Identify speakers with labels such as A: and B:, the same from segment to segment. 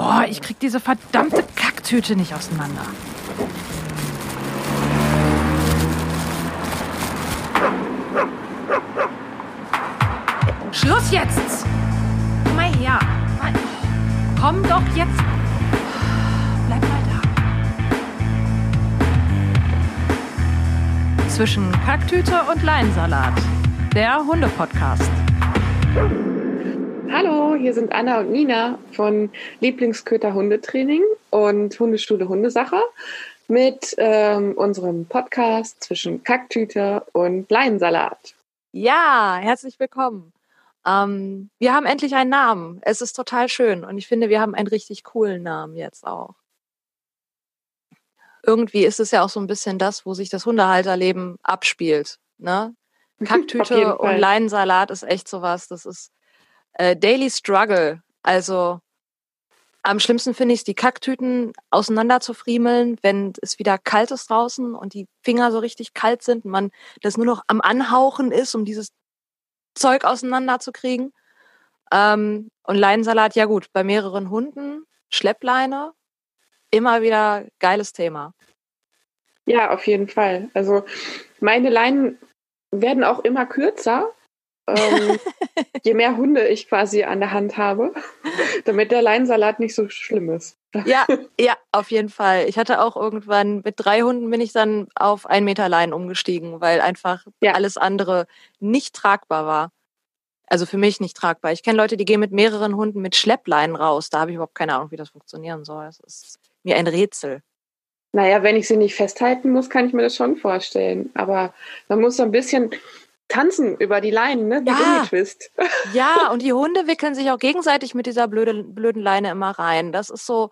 A: Boah, ich krieg diese verdammte Kacktüte nicht auseinander. Schluss jetzt! Komm mal her. Komm doch jetzt. Bleib mal da. Zwischen Kacktüte und Leinsalat. Der Hunde-Podcast.
B: Hallo, hier sind Anna und Nina von Lieblingsköter Hundetraining und Hundeschule Hundesache mit ähm, unserem Podcast zwischen Kacktüte und Leinsalat.
A: Ja, herzlich willkommen. Ähm, wir haben endlich einen Namen. Es ist total schön und ich finde, wir haben einen richtig coolen Namen jetzt auch. Irgendwie ist es ja auch so ein bisschen das, wo sich das Hundehalterleben abspielt. Ne? Kacktüte und Leinensalat ist echt sowas. Das ist äh, Daily Struggle. Also am schlimmsten finde ich es, die Kacktüten auseinander zu friemeln, wenn es wieder kalt ist draußen und die Finger so richtig kalt sind und man das nur noch am Anhauchen ist, um dieses Zeug auseinanderzukriegen. Ähm, und Leinensalat, ja gut, bei mehreren Hunden, Schleppleine, immer wieder geiles Thema.
B: Ja, auf jeden Fall. Also meine Leinen werden auch immer kürzer, ähm, je mehr Hunde ich quasi an der Hand habe, damit der Leinsalat nicht so schlimm ist.
A: ja, ja, auf jeden Fall. Ich hatte auch irgendwann mit drei Hunden bin ich dann auf ein Meter Leinen umgestiegen, weil einfach ja. alles andere nicht tragbar war. Also für mich nicht tragbar. Ich kenne Leute, die gehen mit mehreren Hunden mit Schleppleinen raus. Da habe ich überhaupt keine Ahnung, wie das funktionieren soll. Es ist mir ein Rätsel.
B: Naja, wenn ich sie nicht festhalten muss, kann ich mir das schon vorstellen. Aber man muss so ein bisschen tanzen über die Leinen, ne? Die ja. Twist.
A: Ja, und die Hunde wickeln sich auch gegenseitig mit dieser blöde, blöden Leine immer rein. Das ist so,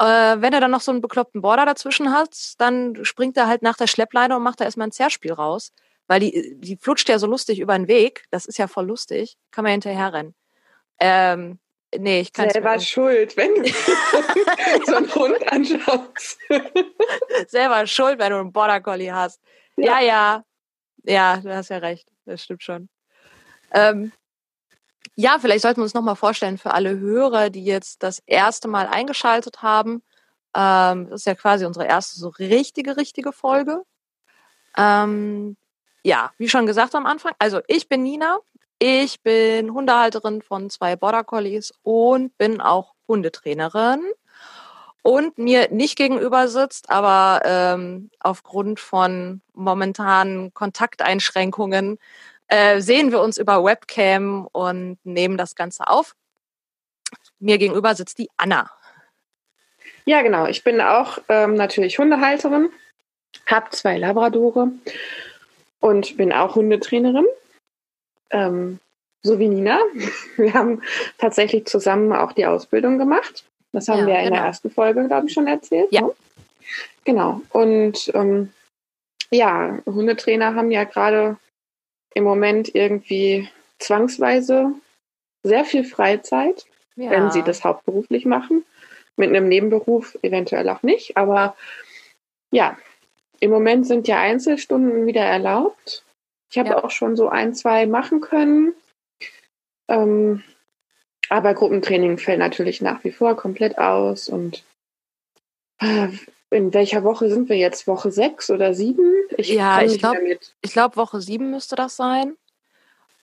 A: äh, wenn du dann noch so einen bekloppten Border dazwischen hast, dann springt er halt nach der Schleppleine und macht da erstmal ein Zerrspiel raus. Weil die, die flutscht ja so lustig über den Weg. Das ist ja voll lustig. Kann man hinterher rennen. Ähm, nee, ich kann
B: Selber schuld, wenn du so einen Hund anschaust.
A: Selber schuld, wenn du einen Border Collie hast. Ja, ja, ja, ja, du hast ja recht. Das stimmt schon. Ähm, ja, vielleicht sollten wir uns nochmal vorstellen für alle Hörer, die jetzt das erste Mal eingeschaltet haben. Ähm, das ist ja quasi unsere erste so richtige, richtige Folge. Ähm, ja, wie schon gesagt am Anfang, also ich bin Nina, ich bin Hundehalterin von zwei Border Collies und bin auch Hundetrainerin und mir nicht gegenüber sitzt, aber ähm, aufgrund von momentanen Kontakteinschränkungen äh, sehen wir uns über Webcam und nehmen das Ganze auf. Mir gegenüber sitzt die Anna.
B: Ja, genau. Ich bin auch ähm, natürlich Hundehalterin, habe zwei Labradore und bin auch Hundetrainerin. Ähm, so wie Nina. Wir haben tatsächlich zusammen auch die Ausbildung gemacht. Das haben ja, wir in genau. der ersten Folge, glaube ich, schon erzählt.
A: Ja. Ne?
B: Genau. Und ähm, ja, Hundetrainer haben ja gerade im Moment irgendwie zwangsweise sehr viel Freizeit, ja. wenn sie das hauptberuflich machen. Mit einem Nebenberuf eventuell auch nicht. Aber ja, im Moment sind ja Einzelstunden wieder erlaubt. Ich habe ja. auch schon so ein, zwei machen können. Ähm, aber Gruppentraining fällt natürlich nach wie vor komplett aus. Und äh, in welcher Woche sind wir jetzt? Woche sechs oder sieben?
A: Ich ja, ich glaube, ich glaube, Woche sieben müsste das sein.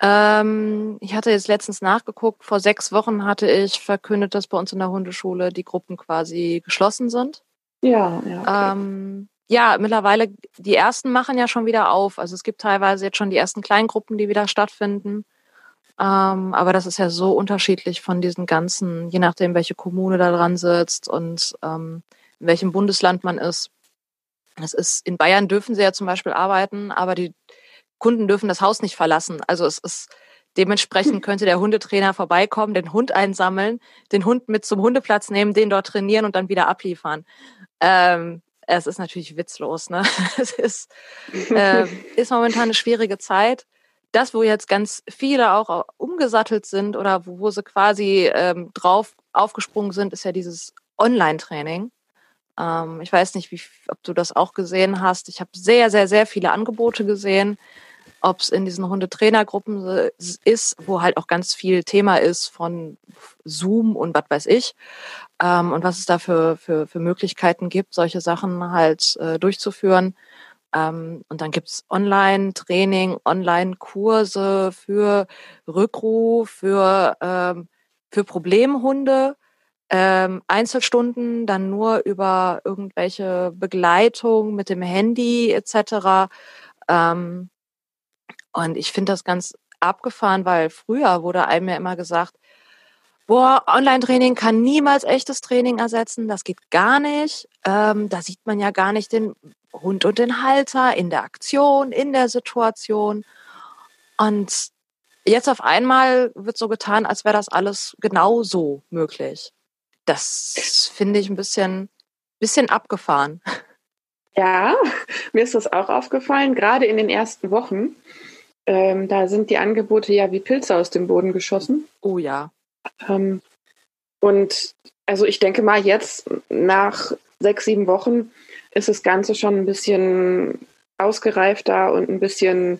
A: Ähm, ich hatte jetzt letztens nachgeguckt. Vor sechs Wochen hatte ich verkündet, dass bei uns in der Hundeschule die Gruppen quasi geschlossen sind.
B: Ja, ja.
A: Okay. Ähm, ja, mittlerweile, die ersten machen ja schon wieder auf. Also es gibt teilweise jetzt schon die ersten Kleingruppen, die wieder stattfinden. Ähm, aber das ist ja so unterschiedlich von diesen ganzen, je nachdem, welche Kommune da dran sitzt und ähm, in welchem Bundesland man ist. Es ist, in Bayern dürfen sie ja zum Beispiel arbeiten, aber die Kunden dürfen das Haus nicht verlassen. Also es ist dementsprechend könnte der Hundetrainer vorbeikommen, den Hund einsammeln, den Hund mit zum Hundeplatz nehmen, den dort trainieren und dann wieder abliefern. Ähm, es ist natürlich witzlos, ne? Es ist, äh, ist momentan eine schwierige Zeit das, wo jetzt ganz viele auch umgesattelt sind oder wo, wo sie quasi ähm, drauf aufgesprungen sind, ist ja dieses Online-Training. Ähm, ich weiß nicht, wie, ob du das auch gesehen hast. Ich habe sehr, sehr, sehr viele Angebote gesehen, ob es in diesen Hundetrainergruppen ist, wo halt auch ganz viel Thema ist von Zoom und was weiß ich. ähm, und was es da für, für, für Möglichkeiten gibt, solche Sachen halt äh, durchzuführen. Ähm, und dann gibt's Online-Training, Online-Kurse für Rückruf, für, ähm, für Problemhunde, ähm, Einzelstunden, dann nur über irgendwelche Begleitung mit dem Handy etc. Ähm, und ich finde das ganz abgefahren, weil früher wurde einem ja immer gesagt, boah, Online-Training kann niemals echtes Training ersetzen, das geht gar nicht. Ähm, da sieht man ja gar nicht den Hund und den Halter in der Aktion, in der Situation. Und jetzt auf einmal wird so getan, als wäre das alles genauso möglich. Das finde ich ein bisschen, bisschen abgefahren.
B: Ja, mir ist das auch aufgefallen, gerade in den ersten Wochen. Ähm, da sind die Angebote ja wie Pilze aus dem Boden geschossen.
A: Oh ja.
B: Ähm, und also ich denke mal, jetzt nach sechs, sieben Wochen ist das Ganze schon ein bisschen ausgereifter und ein bisschen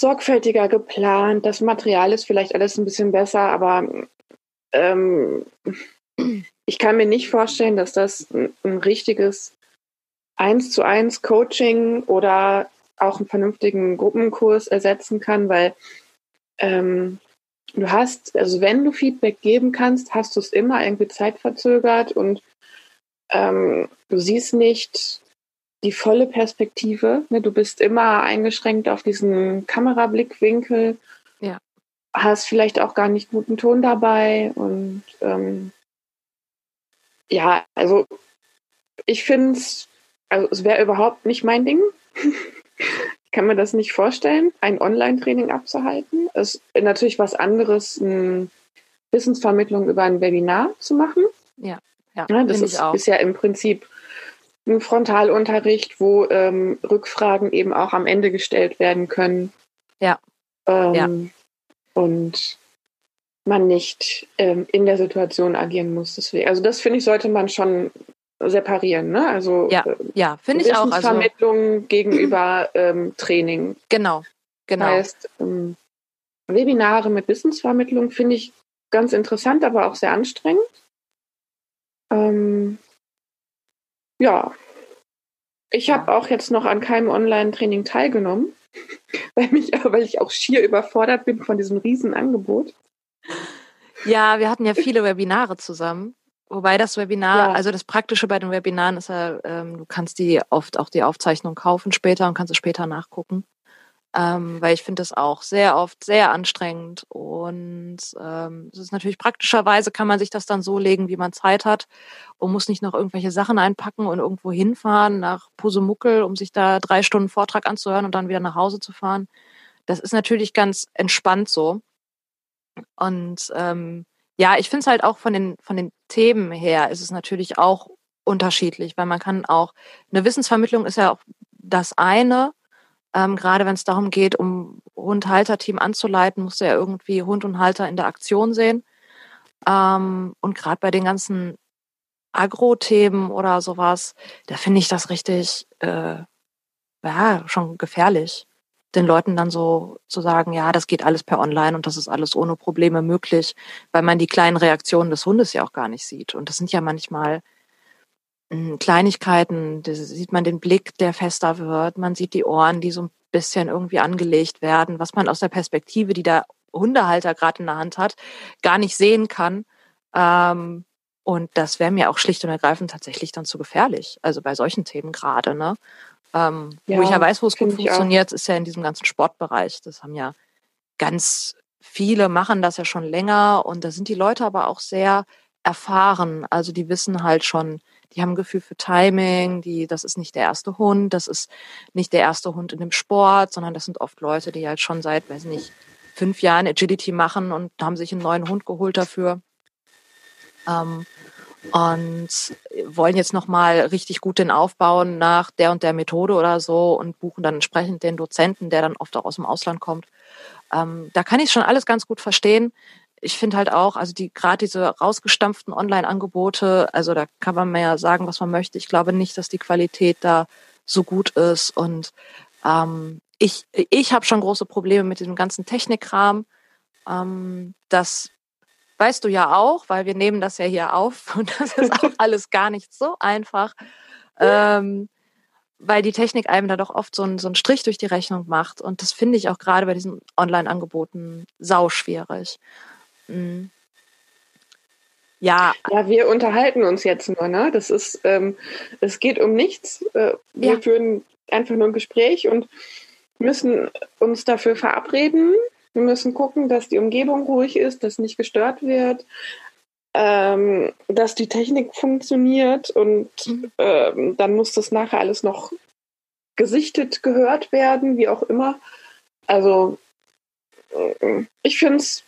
B: sorgfältiger geplant. Das Material ist vielleicht alles ein bisschen besser, aber ähm, ich kann mir nicht vorstellen, dass das ein, ein richtiges eins zu eins Coaching oder auch einen vernünftigen Gruppenkurs ersetzen kann, weil ähm, du hast, also wenn du Feedback geben kannst, hast du es immer irgendwie zeitverzögert und ähm, du siehst nicht die volle Perspektive. Ne? Du bist immer eingeschränkt auf diesen Kamerablickwinkel.
A: Ja.
B: Hast vielleicht auch gar nicht guten Ton dabei und ähm, ja, also ich finde es, also es wäre überhaupt nicht mein Ding. ich kann mir das nicht vorstellen, ein Online-Training abzuhalten. Es ist natürlich was anderes, eine Wissensvermittlung über ein Webinar zu machen.
A: Ja, ja,
B: ja das ist, ist, ja im Prinzip ein Frontalunterricht, wo ähm, Rückfragen eben auch am Ende gestellt werden können.
A: Ja.
B: Ähm, ja. Und man nicht ähm, in der Situation agieren muss. Deswegen, also das finde ich, sollte man schon separieren. Ne? Also
A: ja, äh, ja finde ich auch.
B: Also Vermittlung gegenüber ähm, Training.
A: Genau, genau.
B: Das heißt, ähm, Webinare mit Wissensvermittlung finde ich ganz interessant, aber auch sehr anstrengend. Ähm, ja, ich habe auch jetzt noch an keinem Online-Training teilgenommen, weil, mich, weil ich auch schier überfordert bin von diesem Riesenangebot.
A: Ja, wir hatten ja viele Webinare zusammen. Wobei das Webinar, ja. also das Praktische bei den Webinaren ist ja, ähm, du kannst die oft auch die Aufzeichnung kaufen später und kannst es später nachgucken. Ähm, weil ich finde das auch sehr oft sehr anstrengend und ähm, es ist natürlich praktischerweise kann man sich das dann so legen, wie man Zeit hat und muss nicht noch irgendwelche Sachen einpacken und irgendwo hinfahren nach Pusemuckel, um sich da drei Stunden Vortrag anzuhören und dann wieder nach Hause zu fahren. Das ist natürlich ganz entspannt so. Und ähm, ja, ich finde es halt auch von den, von den Themen her ist es natürlich auch unterschiedlich, weil man kann auch, eine Wissensvermittlung ist ja auch das eine, ähm, gerade wenn es darum geht, um Hund-Halter-Team anzuleiten, musst du ja irgendwie Hund und Halter in der Aktion sehen. Ähm, und gerade bei den ganzen Agro-Themen oder sowas, da finde ich das richtig, äh, ja, schon gefährlich den Leuten dann so zu sagen, ja, das geht alles per Online und das ist alles ohne Probleme möglich, weil man die kleinen Reaktionen des Hundes ja auch gar nicht sieht. Und das sind ja manchmal hm, Kleinigkeiten, da sieht man den Blick, der fester wird, man sieht die Ohren, die so ein bisschen irgendwie angelegt werden, was man aus der Perspektive, die der Hundehalter gerade in der Hand hat, gar nicht sehen kann. Ähm, und das wäre mir auch schlicht und ergreifend tatsächlich dann zu gefährlich. Also bei solchen Themen gerade, ne? Ähm, ja, wo ich ja weiß, wo es gut funktioniert, ist ja in diesem ganzen Sportbereich. Das haben ja ganz viele machen das ja schon länger und da sind die Leute aber auch sehr erfahren. Also die wissen halt schon, die haben ein Gefühl für Timing, die, das ist nicht der erste Hund, das ist nicht der erste Hund in dem Sport, sondern das sind oft Leute, die halt schon seit, weiß nicht, fünf Jahren Agility machen und haben sich einen neuen Hund geholt dafür. Ähm, und wollen jetzt nochmal richtig gut den aufbauen nach der und der Methode oder so und buchen dann entsprechend den Dozenten, der dann oft auch aus dem Ausland kommt. Ähm, da kann ich schon alles ganz gut verstehen. Ich finde halt auch, also die gerade diese rausgestampften Online-Angebote, also da kann man ja sagen, was man möchte. Ich glaube nicht, dass die Qualität da so gut ist. Und ähm, ich, ich habe schon große Probleme mit diesem ganzen Technikkram. Ähm, das weißt du ja auch, weil wir nehmen das ja hier auf und das ist auch alles gar nicht so einfach. Ähm, weil die Technik einem da doch oft so einen, so einen Strich durch die Rechnung macht. Und das finde ich auch gerade bei diesen Online-Angeboten sauschwierig. Mhm.
B: Ja. Ja, wir unterhalten uns jetzt nur, ne? Das ist, ähm, es geht um nichts. Äh, wir ja. führen einfach nur ein Gespräch und müssen uns dafür verabreden. Wir müssen gucken, dass die Umgebung ruhig ist, dass nicht gestört wird, ähm, dass die Technik funktioniert und mhm. ähm, dann muss das nachher alles noch gesichtet gehört werden, wie auch immer. Also äh, ich finde es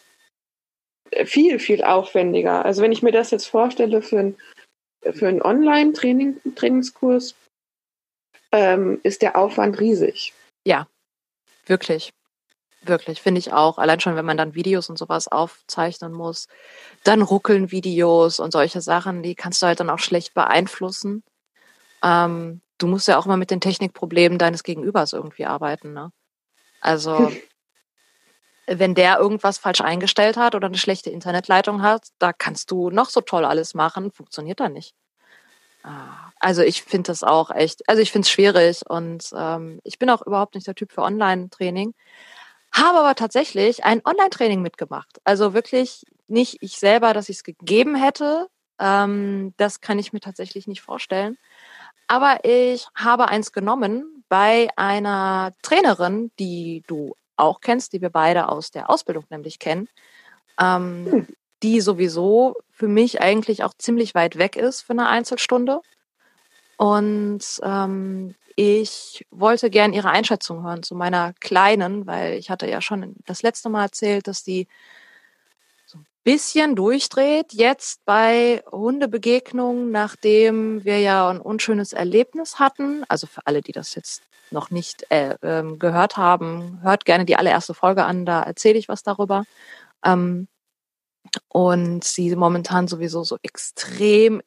B: viel, viel aufwendiger. Also wenn ich mir das jetzt vorstelle für, ein, für einen Online-Trainingskurs, ähm, ist der Aufwand riesig.
A: Ja, wirklich. Wirklich, finde ich auch. Allein schon, wenn man dann Videos und sowas aufzeichnen muss, dann ruckeln Videos und solche Sachen, die kannst du halt dann auch schlecht beeinflussen. Ähm, du musst ja auch immer mit den Technikproblemen deines Gegenübers irgendwie arbeiten. Ne? Also, wenn der irgendwas falsch eingestellt hat oder eine schlechte Internetleitung hat, da kannst du noch so toll alles machen, funktioniert da nicht. Ah, also ich finde das auch echt, also ich finde es schwierig und ähm, ich bin auch überhaupt nicht der Typ für Online-Training. Habe aber tatsächlich ein Online-Training mitgemacht. Also wirklich nicht ich selber, dass ich es gegeben hätte. Ähm, das kann ich mir tatsächlich nicht vorstellen. Aber ich habe eins genommen bei einer Trainerin, die du auch kennst, die wir beide aus der Ausbildung nämlich kennen, ähm, hm. die sowieso für mich eigentlich auch ziemlich weit weg ist für eine Einzelstunde. Und ähm, ich wollte gern Ihre Einschätzung hören zu meiner Kleinen, weil ich hatte ja schon das letzte Mal erzählt, dass die bisschen durchdreht jetzt bei Hundebegegnungen, nachdem wir ja ein unschönes Erlebnis hatten. Also für alle, die das jetzt noch nicht äh, äh, gehört haben, hört gerne die allererste Folge an, da erzähle ich was darüber. Ähm, und sie momentan sowieso so extrem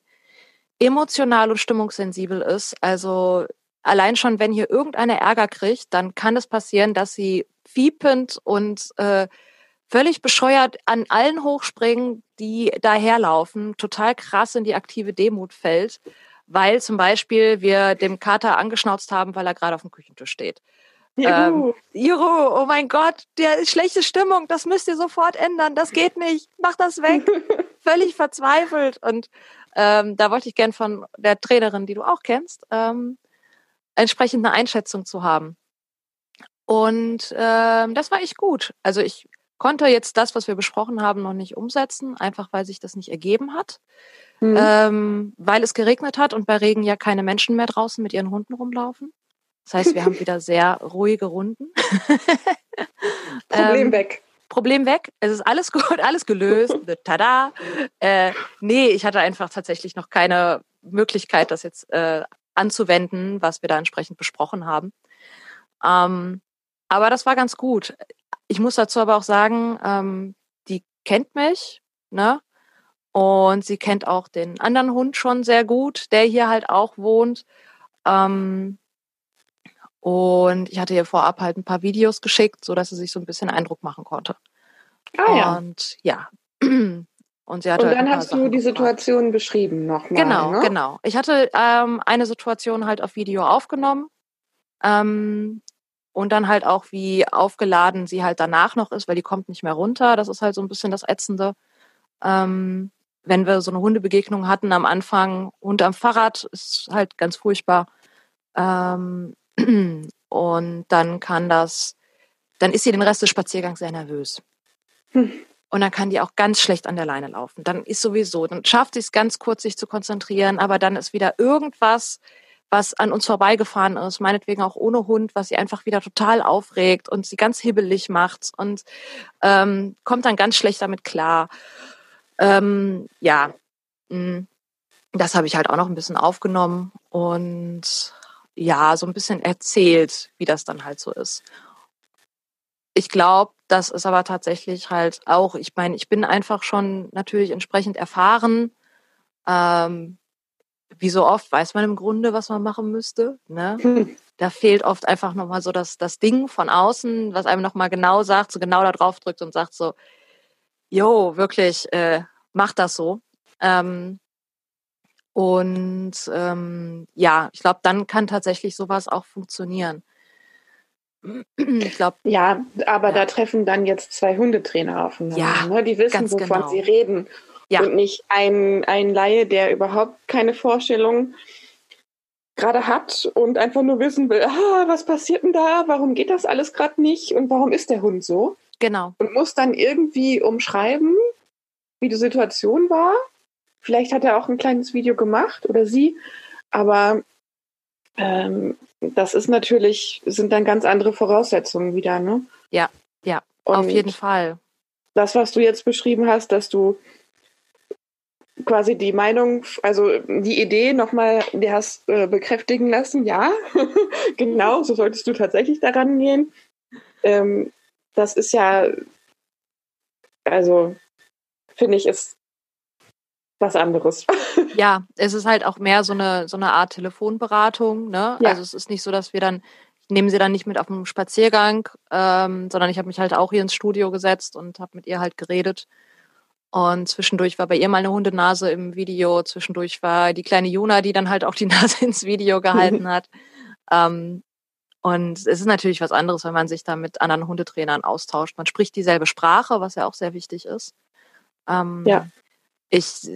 A: emotional und stimmungssensibel ist. Also allein schon, wenn hier irgendeine Ärger kriegt, dann kann es passieren, dass sie fiepend und äh, völlig bescheuert an allen hochspringen, die daherlaufen, total krass in die aktive Demut fällt, weil zum Beispiel wir dem Kater angeschnauzt haben, weil er gerade auf dem Küchentisch steht. Juhu. Ähm, Juhu, oh mein Gott, der ist schlechte Stimmung, das müsst ihr sofort ändern, das geht nicht, mach das weg. Völlig verzweifelt. Und ähm, da wollte ich gern von der Trainerin, die du auch kennst, ähm, entsprechend eine Einschätzung zu haben. Und ähm, das war echt gut. Also ich konnte jetzt das, was wir besprochen haben, noch nicht umsetzen, einfach weil sich das nicht ergeben hat. Mhm. Ähm, weil es geregnet hat und bei Regen ja keine Menschen mehr draußen mit ihren Hunden rumlaufen. Das heißt, wir haben wieder sehr ruhige Runden.
B: Problem ähm, weg.
A: Problem weg. Es ist alles gut, alles gelöst. Tada. Äh, nee, ich hatte einfach tatsächlich noch keine Möglichkeit, das jetzt äh, anzuwenden, was wir da entsprechend besprochen haben. Ähm, aber das war ganz gut. Ich muss dazu aber auch sagen, ähm, die kennt mich, ne? Und sie kennt auch den anderen Hund schon sehr gut, der hier halt auch wohnt. Ähm, und ich hatte ihr vorab halt ein paar Videos geschickt, so dass sie sich so ein bisschen Eindruck machen konnte. Ah, ja. Und ja,
B: und, sie hatte und dann hast du die Situation gefragt. beschrieben nochmal.
A: Genau, ne? genau. Ich hatte ähm, eine Situation halt auf Video aufgenommen. Ähm, und dann halt auch, wie aufgeladen sie halt danach noch ist, weil die kommt nicht mehr runter. Das ist halt so ein bisschen das Ätzende. Ähm, wenn wir so eine Hundebegegnung hatten am Anfang, Hund am Fahrrad, ist halt ganz furchtbar. Ähm, und dann kann das, dann ist sie den Rest des Spaziergangs sehr nervös. Hm. Und dann kann die auch ganz schlecht an der Leine laufen. Dann ist sowieso, dann schafft sie es ganz kurz, sich zu konzentrieren, aber dann ist wieder irgendwas, was an uns vorbeigefahren ist, meinetwegen auch ohne Hund, was sie einfach wieder total aufregt und sie ganz hibbelig macht und ähm, kommt dann ganz schlecht damit klar. Ähm, ja, mm, das habe ich halt auch noch ein bisschen aufgenommen und ja, so ein bisschen erzählt, wie das dann halt so ist. Ich glaube, das ist aber tatsächlich halt auch, ich meine, ich bin einfach schon natürlich entsprechend erfahren. Ähm, wie so oft weiß man im Grunde, was man machen müsste. Ne? Da fehlt oft einfach nochmal so das, das Ding von außen, was einem nochmal genau sagt, so genau da drauf drückt und sagt so, jo, wirklich, äh, mach das so. Ähm, und ähm, ja, ich glaube, dann kann tatsächlich sowas auch funktionieren.
B: Ich glaube. Ja, aber ja. da treffen dann jetzt zwei Hundetrainer aufeinander. Ja, ne? Die wissen, wovon genau. sie reden. Ja. Und nicht ein, ein Laie, der überhaupt keine Vorstellung gerade hat und einfach nur wissen will, ah, was passiert denn da? Warum geht das alles gerade nicht? Und warum ist der Hund so?
A: Genau.
B: Und muss dann irgendwie umschreiben, wie die Situation war. Vielleicht hat er auch ein kleines Video gemacht oder sie, aber ähm, das ist natürlich, sind dann ganz andere Voraussetzungen wieder, ne?
A: Ja, ja, und auf jeden Fall.
B: Das, was du jetzt beschrieben hast, dass du quasi die Meinung, also die Idee nochmal, die hast äh, bekräftigen lassen, ja, genau, so solltest du tatsächlich daran gehen. Ähm, das ist ja, also finde ich, ist was anderes.
A: ja, es ist halt auch mehr so eine, so eine Art Telefonberatung. Ne? Ja. Also es ist nicht so, dass wir dann, ich nehme sie dann nicht mit auf einen Spaziergang, ähm, sondern ich habe mich halt auch hier ins Studio gesetzt und habe mit ihr halt geredet. Und zwischendurch war bei ihr mal eine Hundenase im Video. Zwischendurch war die kleine Juna, die dann halt auch die Nase ins Video gehalten hat. Ähm, und es ist natürlich was anderes, wenn man sich da mit anderen Hundetrainern austauscht. Man spricht dieselbe Sprache, was ja auch sehr wichtig ist. Ähm, ja. Ich,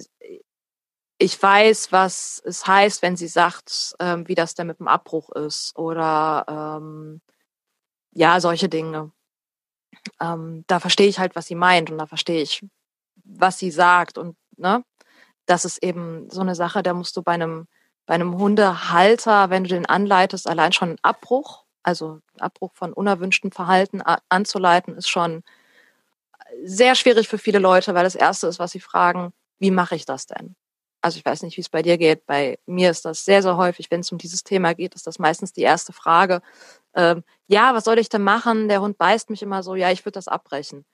A: ich weiß, was es heißt, wenn sie sagt, ähm, wie das denn mit dem Abbruch ist oder ähm, ja, solche Dinge. Ähm, da verstehe ich halt, was sie meint und da verstehe ich, was sie sagt und ne, das ist eben so eine Sache, da musst du bei einem bei einem Hundehalter, wenn du den anleitest, allein schon einen Abbruch, also Abbruch von unerwünschtem Verhalten anzuleiten, ist schon sehr schwierig für viele Leute, weil das erste ist, was sie fragen, wie mache ich das denn? Also ich weiß nicht, wie es bei dir geht. Bei mir ist das sehr, sehr häufig, wenn es um dieses Thema geht, ist das meistens die erste Frage. Ähm, ja, was soll ich denn machen? Der Hund beißt mich immer so. Ja, ich würde das abbrechen.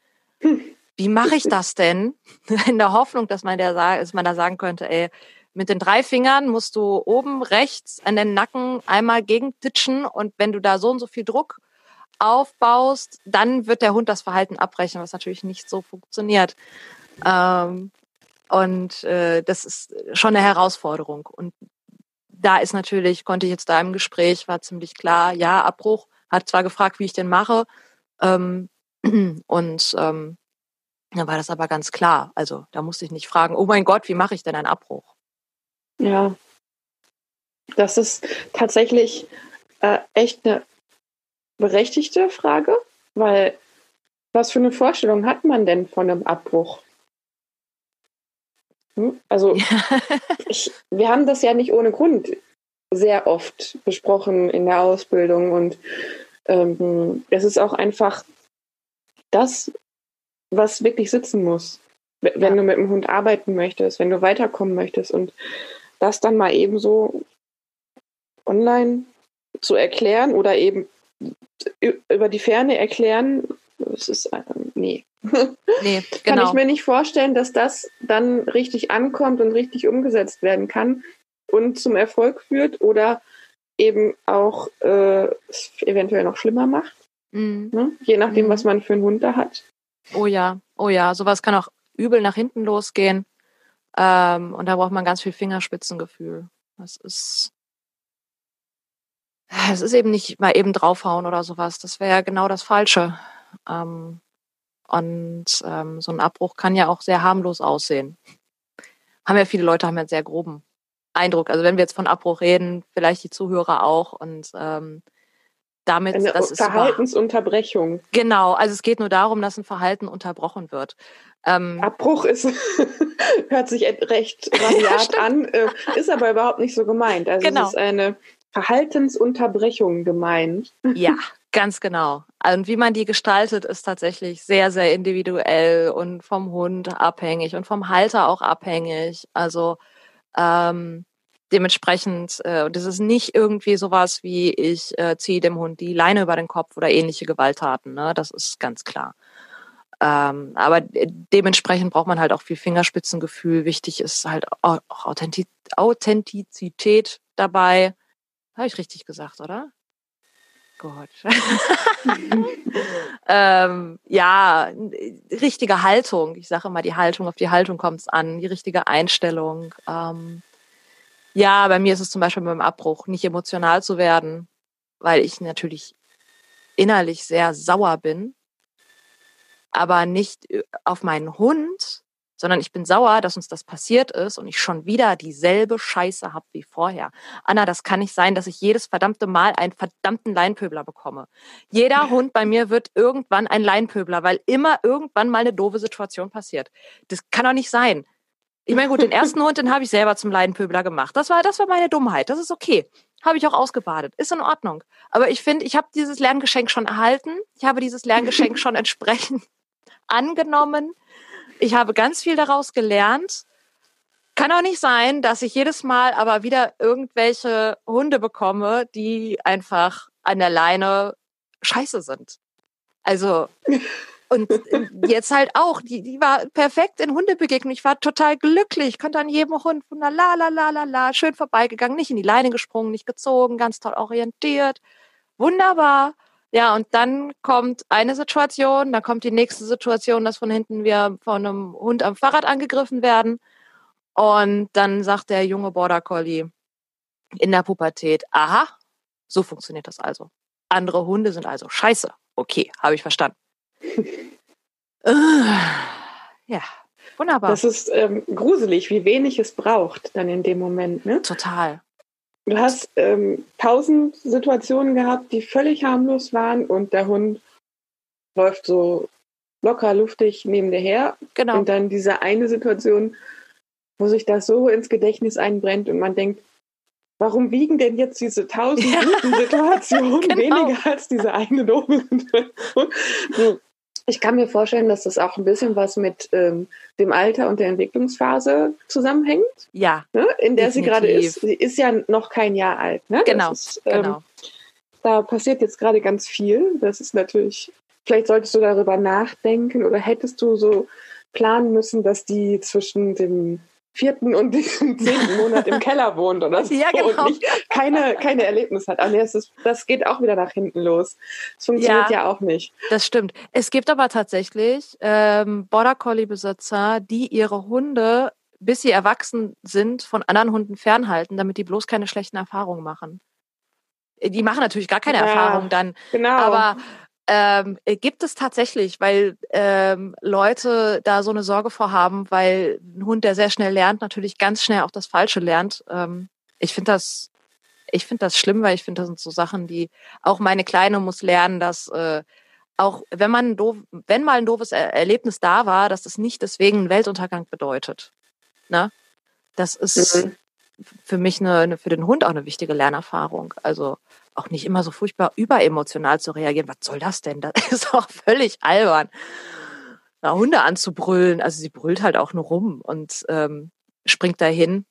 A: Wie mache ich das denn? In der Hoffnung, dass man, der, dass man da sagen könnte, ey, mit den drei Fingern musst du oben rechts an den Nacken einmal gegentitschen und wenn du da so und so viel Druck aufbaust, dann wird der Hund das Verhalten abbrechen, was natürlich nicht so funktioniert. Ähm, und äh, das ist schon eine Herausforderung. Und da ist natürlich, konnte ich jetzt da im Gespräch, war ziemlich klar, ja, Abbruch, hat zwar gefragt, wie ich den mache, ähm, und ähm, da war das aber ganz klar. Also da musste ich nicht fragen, oh mein Gott, wie mache ich denn einen Abbruch?
B: Ja, das ist tatsächlich äh, echt eine berechtigte Frage, weil was für eine Vorstellung hat man denn von einem Abbruch? Hm? Also ja. ich, wir haben das ja nicht ohne Grund sehr oft besprochen in der Ausbildung und ähm, es ist auch einfach das, was wirklich sitzen muss, wenn ja. du mit dem Hund arbeiten möchtest, wenn du weiterkommen möchtest und das dann mal eben so online zu erklären oder eben über die Ferne erklären, das ist, äh, nee. Nee, genau. Kann ich genau. mir nicht vorstellen, dass das dann richtig ankommt und richtig umgesetzt werden kann und zum Erfolg führt oder eben auch äh, eventuell noch schlimmer macht. Mhm. Ne? Je nachdem, mhm. was man für einen Hund da hat.
A: Oh ja, oh ja, sowas kann auch übel nach hinten losgehen. Ähm, und da braucht man ganz viel Fingerspitzengefühl. Das ist, es ist eben nicht mal eben draufhauen oder sowas. Das wäre ja genau das Falsche. Ähm, und ähm, so ein Abbruch kann ja auch sehr harmlos aussehen. Haben ja viele Leute haben ja einen sehr groben Eindruck. Also wenn wir jetzt von Abbruch reden, vielleicht die Zuhörer auch und ähm, damit
B: eine das Verhaltensunterbrechung.
A: Genau, also es geht nur darum, dass ein Verhalten unterbrochen wird.
B: Ähm, Abbruch ist hört sich recht rabiat an, äh, ist aber überhaupt nicht so gemeint. Also genau. es ist eine Verhaltensunterbrechung gemeint.
A: Ja, Ganz genau. Und wie man die gestaltet, ist tatsächlich sehr, sehr individuell und vom Hund abhängig und vom Halter auch abhängig. Also ähm, dementsprechend, äh, und das ist nicht irgendwie sowas wie ich äh, ziehe dem Hund die Leine über den Kopf oder ähnliche Gewalttaten. Ne? Das ist ganz klar. Ähm, aber dementsprechend braucht man halt auch viel Fingerspitzengefühl. Wichtig ist halt auch Authentizität dabei. Habe ich richtig gesagt, oder? Gott. ähm, ja, richtige Haltung. Ich sage immer, die Haltung, auf die Haltung kommt es an, die richtige Einstellung. Ähm, ja, bei mir ist es zum Beispiel beim Abbruch, nicht emotional zu werden, weil ich natürlich innerlich sehr sauer bin, aber nicht äh, auf meinen Hund, sondern ich bin sauer, dass uns das passiert ist und ich schon wieder dieselbe Scheiße habe wie vorher. Anna, das kann nicht sein, dass ich jedes verdammte Mal einen verdammten Leinpöbler bekomme. Jeder Hund bei mir wird irgendwann ein Leinpöbler, weil immer irgendwann mal eine doofe Situation passiert. Das kann doch nicht sein. Ich meine, gut, den ersten Hund, den habe ich selber zum Leinpöbler gemacht. Das war, das war meine Dummheit. Das ist okay. Habe ich auch ausgebadet. Ist in Ordnung. Aber ich finde, ich habe dieses Lerngeschenk schon erhalten. Ich habe dieses Lerngeschenk schon entsprechend angenommen. Ich habe ganz viel daraus gelernt. Kann auch nicht sein, dass ich jedes Mal aber wieder irgendwelche Hunde bekomme, die einfach an der Leine scheiße sind. Also, und jetzt halt auch, die, die war perfekt in Hundebegegnung. Ich war total glücklich, konnte an jedem Hund von la la la la la schön vorbeigegangen, nicht in die Leine gesprungen, nicht gezogen, ganz toll orientiert. Wunderbar. Ja, und dann kommt eine Situation, dann kommt die nächste Situation, dass von hinten wir von einem Hund am Fahrrad angegriffen werden. Und dann sagt der junge Border Collie in der Pubertät, aha, so funktioniert das also. Andere Hunde sind also scheiße. Okay, habe ich verstanden. Ja, wunderbar.
B: Das ist ähm, gruselig, wie wenig es braucht dann in dem Moment. Ne?
A: Total.
B: Du hast ähm, tausend Situationen gehabt, die völlig harmlos waren und der Hund läuft so locker, luftig neben dir her.
A: Genau.
B: Und dann diese eine Situation, wo sich das so ins Gedächtnis einbrennt und man denkt, warum wiegen denn jetzt diese tausend guten Situationen genau. weniger als diese eine doofe Situation? Ich kann mir vorstellen, dass das auch ein bisschen was mit ähm, dem Alter und der Entwicklungsphase zusammenhängt.
A: Ja.
B: Ne? In der definitiv. sie gerade ist. Sie ist ja noch kein Jahr alt. Ne?
A: Genau. Ist, ähm, genau.
B: Da passiert jetzt gerade ganz viel. Das ist natürlich, vielleicht solltest du darüber nachdenken oder hättest du so planen müssen, dass die zwischen dem vierten und diesem zehnten Monat im Keller wohnt oder so
A: ja, genau.
B: und nicht, keine, keine Erlebnis hat. Aber das, ist, das geht auch wieder nach hinten los. Das funktioniert ja, ja auch nicht.
A: Das stimmt. Es gibt aber tatsächlich ähm, Border Collie-Besitzer, die ihre Hunde, bis sie erwachsen sind, von anderen Hunden fernhalten, damit die bloß keine schlechten Erfahrungen machen. Die machen natürlich gar keine ja, Erfahrungen dann.
B: Genau.
A: Aber ähm, äh, gibt es tatsächlich, weil ähm, Leute da so eine Sorge vorhaben, weil ein Hund, der sehr schnell lernt, natürlich ganz schnell auch das Falsche lernt. Ähm, ich finde das, ich finde das schlimm, weil ich finde, das sind so Sachen, die auch meine Kleine muss lernen, dass äh, auch wenn man doof, wenn mal ein doofes Erlebnis da war, dass das nicht deswegen einen Weltuntergang bedeutet. Ne? Das ist mhm. für mich eine, eine, für den Hund auch eine wichtige Lernerfahrung. Also auch nicht immer so furchtbar überemotional zu reagieren. Was soll das denn? Das ist auch völlig albern. Na, Hunde anzubrüllen. Also sie brüllt halt auch nur rum und ähm, springt dahin.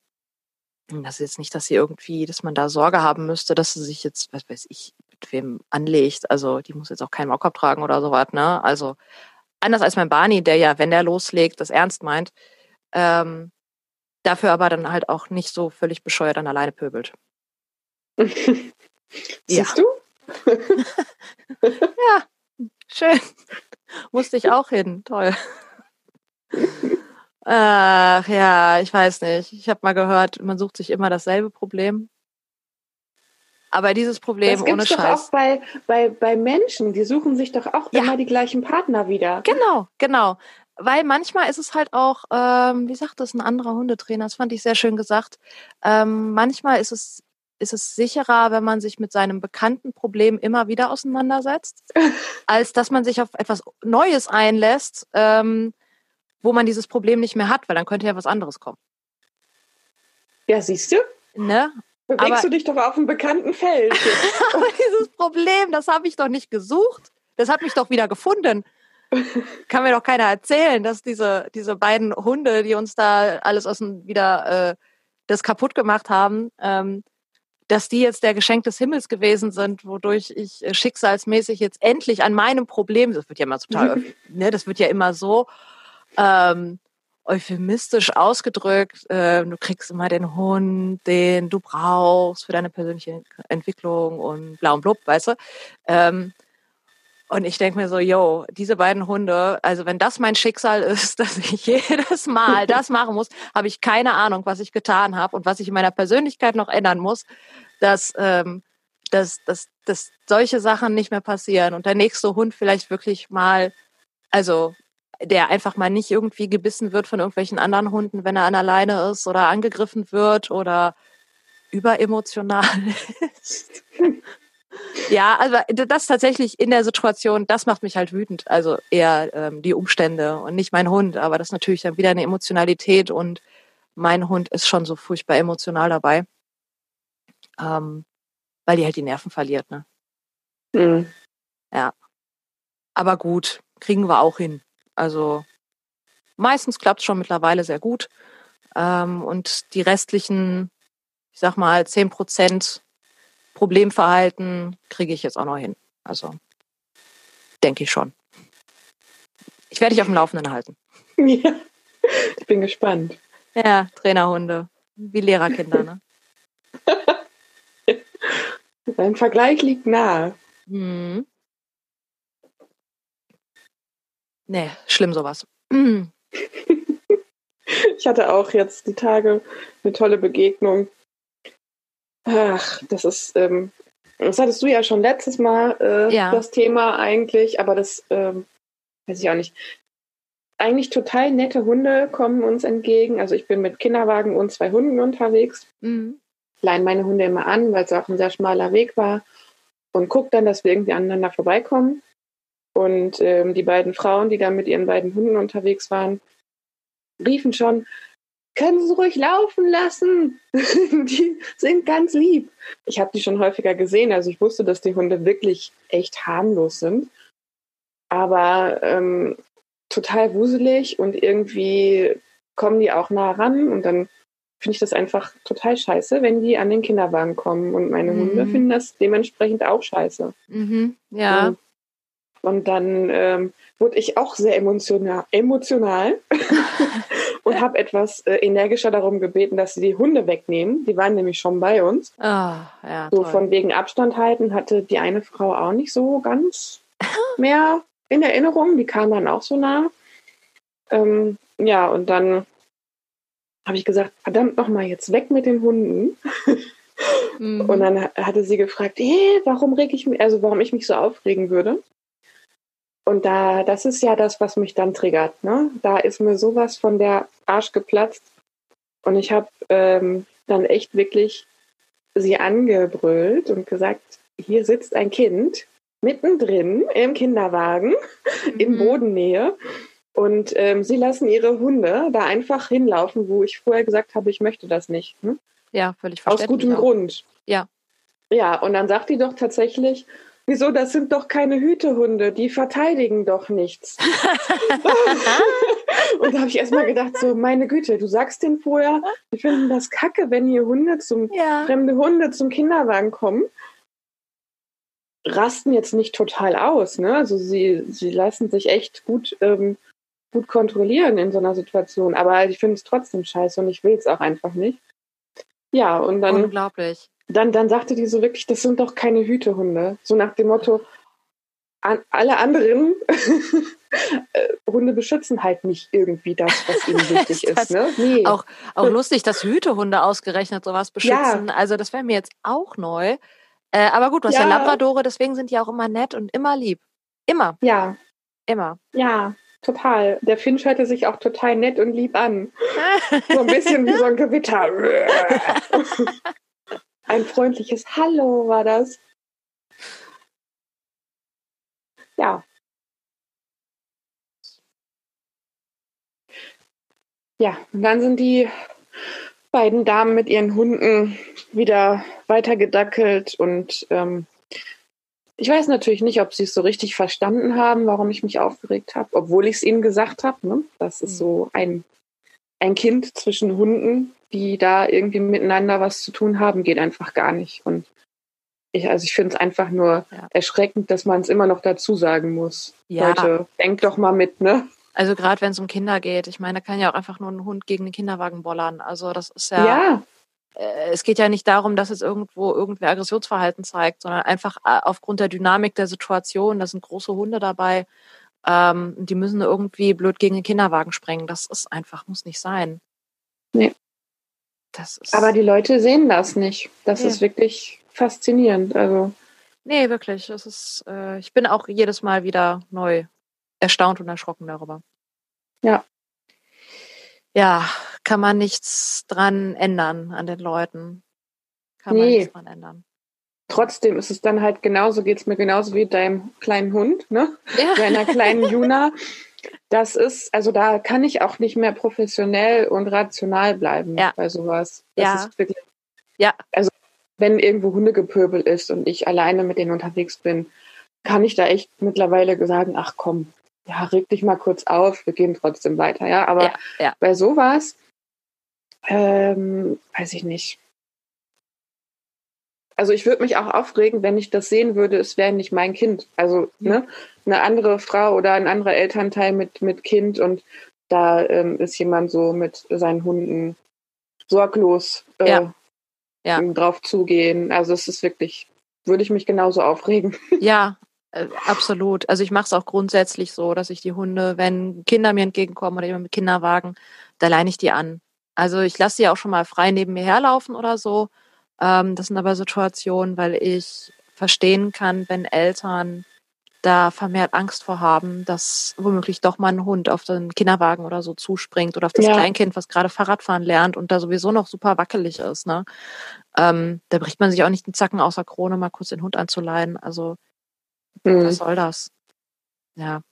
A: Das ist jetzt nicht, dass sie irgendwie, dass man da Sorge haben müsste, dass sie sich jetzt, was weiß ich, mit wem anlegt. Also die muss jetzt auch keinen Maulkorb tragen oder sowas, ne? Also anders als mein Barney, der ja, wenn der loslegt, das ernst meint, ähm, dafür aber dann halt auch nicht so völlig bescheuert an alleine pöbelt.
B: Siehst ja. du?
A: ja, schön. Musste ich auch hin. Toll. Ach ja, ich weiß nicht. Ich habe mal gehört, man sucht sich immer dasselbe Problem. Aber dieses Problem das ohne Scheiß.
B: Doch auch bei, bei, bei Menschen, die suchen sich doch auch ja. immer die gleichen Partner wieder.
A: Genau, genau. Weil manchmal ist es halt auch, ähm, wie sagt das ein anderer Hundetrainer, das fand ich sehr schön gesagt, ähm, manchmal ist es ist es sicherer, wenn man sich mit seinem bekannten Problem immer wieder auseinandersetzt, als dass man sich auf etwas Neues einlässt, ähm, wo man dieses Problem nicht mehr hat, weil dann könnte ja was anderes kommen.
B: Ja, siehst du?
A: Ne?
B: Bewegst aber, du dich doch auf einem bekannten Feld.
A: aber dieses Problem, das habe ich doch nicht gesucht. Das hat mich doch wieder gefunden. Kann mir doch keiner erzählen, dass diese, diese beiden Hunde, die uns da alles aus dem, wieder äh, das kaputt gemacht haben, ähm, dass die jetzt der Geschenk des Himmels gewesen sind, wodurch ich äh, schicksalsmäßig jetzt endlich an meinem Problem, das wird ja immer total, ne, das wird ja immer so, ähm, euphemistisch ausgedrückt, äh, du kriegst immer den Hund, den du brauchst für deine persönliche Entwicklung und bla und blub, weißt du. Ähm, und ich denke mir so, yo, diese beiden Hunde, also wenn das mein Schicksal ist, dass ich jedes Mal das machen muss, habe ich keine Ahnung, was ich getan habe und was ich in meiner Persönlichkeit noch ändern muss, dass, ähm, dass, dass, dass solche Sachen nicht mehr passieren und der nächste Hund vielleicht wirklich mal, also der einfach mal nicht irgendwie gebissen wird von irgendwelchen anderen Hunden, wenn er an alleine ist oder angegriffen wird oder überemotional ist. Ja, also das tatsächlich in der Situation, das macht mich halt wütend. Also eher ähm, die Umstände und nicht mein Hund, aber das ist natürlich dann wieder eine Emotionalität und mein Hund ist schon so furchtbar emotional dabei, ähm, weil die halt die Nerven verliert, ne? Mhm. Ja. Aber gut, kriegen wir auch hin. Also meistens klappt es schon mittlerweile sehr gut. Ähm, und die restlichen, ich sag mal, 10 Prozent Problemverhalten kriege ich jetzt auch noch hin. Also denke ich schon. Ich werde dich auf dem Laufenden halten.
B: Ja, ich bin gespannt.
A: Ja, Trainerhunde, wie Lehrerkinder, ne?
B: Ein Vergleich liegt nahe. Hm.
A: Nee, schlimm sowas.
B: ich hatte auch jetzt die Tage eine tolle Begegnung. Ach, das ist, ähm, das hattest du ja schon letztes Mal, äh, ja. das Thema eigentlich, aber das ähm, weiß ich auch nicht. Eigentlich total nette Hunde kommen uns entgegen. Also ich bin mit Kinderwagen und zwei Hunden unterwegs. Mhm. Leine meine Hunde immer an, weil es auch ein sehr schmaler Weg war und gucke dann, dass wir irgendwie aneinander vorbeikommen. Und ähm, die beiden Frauen, die da mit ihren beiden Hunden unterwegs waren, riefen schon, können Sie ruhig laufen lassen. die sind ganz lieb. Ich habe die schon häufiger gesehen, also ich wusste, dass die Hunde wirklich echt harmlos sind. Aber ähm, total wuselig und irgendwie kommen die auch nah ran und dann finde ich das einfach total scheiße, wenn die an den Kinderwagen kommen. Und meine mhm. Hunde finden das dementsprechend auch scheiße.
A: Mhm. Ja. Und
B: und dann ähm, wurde ich auch sehr emotional, emotional und habe etwas äh, energischer darum gebeten, dass sie die Hunde wegnehmen. Die waren nämlich schon bei uns.
A: Oh, ja,
B: so toll. von wegen Abstand halten hatte die eine Frau auch nicht so ganz mehr in Erinnerung. Die kam dann auch so nah. Ähm, ja, und dann habe ich gesagt, verdammt nochmal, jetzt weg mit den Hunden. mhm. Und dann hatte sie gefragt, hey, warum reg ich mich, also warum ich mich so aufregen würde. Und da, das ist ja das, was mich dann triggert. Ne? Da ist mir sowas von der Arsch geplatzt. Und ich habe ähm, dann echt wirklich sie angebrüllt und gesagt, hier sitzt ein Kind mittendrin im Kinderwagen mhm. in Bodennähe. Und ähm, sie lassen ihre Hunde da einfach hinlaufen, wo ich vorher gesagt habe, ich möchte das nicht. Hm?
A: Ja, völlig
B: verständlich. Aus gutem auch. Grund.
A: Ja.
B: Ja, und dann sagt die doch tatsächlich, Wieso, das sind doch keine Hütehunde, die verteidigen doch nichts. und da habe ich erstmal gedacht, so, meine Güte, du sagst denen vorher, wir finden das kacke, wenn hier Hunde zum, ja. fremde Hunde zum Kinderwagen kommen. Rasten jetzt nicht total aus, ne? Also sie, sie lassen sich echt gut, ähm, gut kontrollieren in so einer Situation. Aber ich finde es trotzdem scheiße und ich will es auch einfach nicht. Ja, und dann.
A: Unglaublich
B: dann, dann sagte die so wirklich, das sind doch keine Hütehunde. So nach dem Motto, an, alle anderen äh, Hunde beschützen halt nicht irgendwie das, was ihnen wichtig ist. ist ne?
A: nee. Auch, auch lustig, dass Hütehunde ausgerechnet sowas beschützen. Ja. Also das wäre mir jetzt auch neu. Äh, aber gut, du hast ja. ja Labradore, deswegen sind die auch immer nett und immer lieb. Immer.
B: Ja.
A: Immer.
B: Ja, total. Der Finch hörte sich auch total nett und lieb an. so ein bisschen wie so ein Gewitter. Ein freundliches Hallo war das. Ja. Ja, und dann sind die beiden Damen mit ihren Hunden wieder weitergedackelt und ähm, ich weiß natürlich nicht, ob sie es so richtig verstanden haben, warum ich mich aufgeregt habe, obwohl ich es ihnen gesagt habe. Ne? Das ist so mhm. ein, ein Kind zwischen Hunden die da irgendwie miteinander was zu tun haben, geht einfach gar nicht. Und ich, also ich finde es einfach nur ja. erschreckend, dass man es immer noch dazu sagen muss. Ja. Leute, denkt doch mal mit, ne?
A: Also gerade wenn es um Kinder geht. Ich meine, da kann ja auch einfach nur ein Hund gegen den Kinderwagen bollern. Also das ist ja.
B: Ja,
A: äh, es geht ja nicht darum, dass es irgendwo irgendwer Aggressionsverhalten zeigt, sondern einfach äh, aufgrund der Dynamik der Situation. Da sind große Hunde dabei. Ähm, die müssen irgendwie blöd gegen den Kinderwagen sprengen. Das ist einfach, muss nicht sein.
B: Nee.
A: Das ist,
B: aber die Leute sehen das nicht. Das
A: Ja.
B: ist wirklich faszinierend. Also,
A: nee, wirklich. Das ist, äh, ich bin auch jedes Mal wieder neu erstaunt und erschrocken darüber.
B: Ja.
A: Ja, kann man nichts dran ändern an den Leuten. Kann man
B: Nee.
A: nichts dran ändern.
B: Trotzdem ist es dann halt genauso, geht es mir genauso wie deinem kleinen Hund, ne?
A: Ja.
B: Deiner kleinen Juna. Das ist, also da kann ich auch nicht mehr professionell und rational bleiben
A: Ja.
B: bei sowas. Das
A: Ja.
B: ist wirklich,
A: Ja.
B: Also wenn irgendwo Hundegepöbel ist und ich alleine mit denen unterwegs bin, kann ich da echt mittlerweile sagen, ach komm, ja, reg dich mal kurz auf, wir gehen trotzdem weiter, ja. Aber
A: Ja, ja.
B: bei sowas, ähm, weiß ich nicht. Also ich würde mich auch aufregen, wenn ich das sehen würde, es wäre nicht mein Kind. Also ne, eine andere Frau oder ein anderer Elternteil mit, mit Kind und da ähm, ist jemand so mit seinen Hunden sorglos äh,
A: Ja. Ja.
B: drauf zugehen. Also es ist wirklich, würde ich mich genauso aufregen.
A: Ja, äh, absolut. Also ich mache es auch grundsätzlich so, dass ich die Hunde, wenn Kinder mir entgegenkommen oder jemand mit Kinderwagen, da leine ich die an. Also ich lasse die auch schon mal frei neben mir herlaufen oder so. Ähm, das sind aber Situationen, weil ich verstehen kann, wenn Eltern da vermehrt Angst vor haben, dass womöglich doch mal ein Hund auf den Kinderwagen oder so zuspringt oder auf das
B: Ja.
A: Kleinkind, was gerade Fahrradfahren lernt und da sowieso noch super wackelig ist. Ne? Ähm, da bricht man sich auch nicht den Zacken außer Krone, mal kurz den Hund anzuleihen. Also
B: Hm.
A: was soll das? Ja.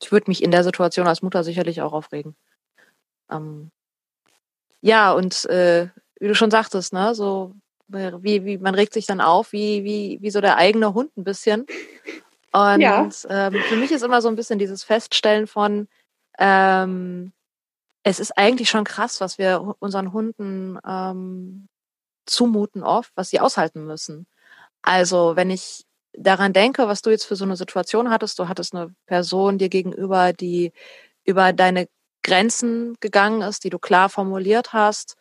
A: Ich würde mich in der Situation als Mutter sicherlich auch aufregen. Ähm, ja, und äh, wie du schon sagtest, ne, so wie, wie man regt sich dann auf, wie, wie, wie so der eigene Hund ein bisschen. Und
B: Ja.
A: ähm, für mich ist immer so ein bisschen dieses Feststellen von, ähm, es ist eigentlich schon krass, was wir unseren Hunden ähm, zumuten oft, was sie aushalten müssen. Also wenn ich daran denke, was du jetzt für so eine Situation hattest, du hattest eine Person dir gegenüber, die über deine Grenzen gegangen ist, die du klar formuliert hast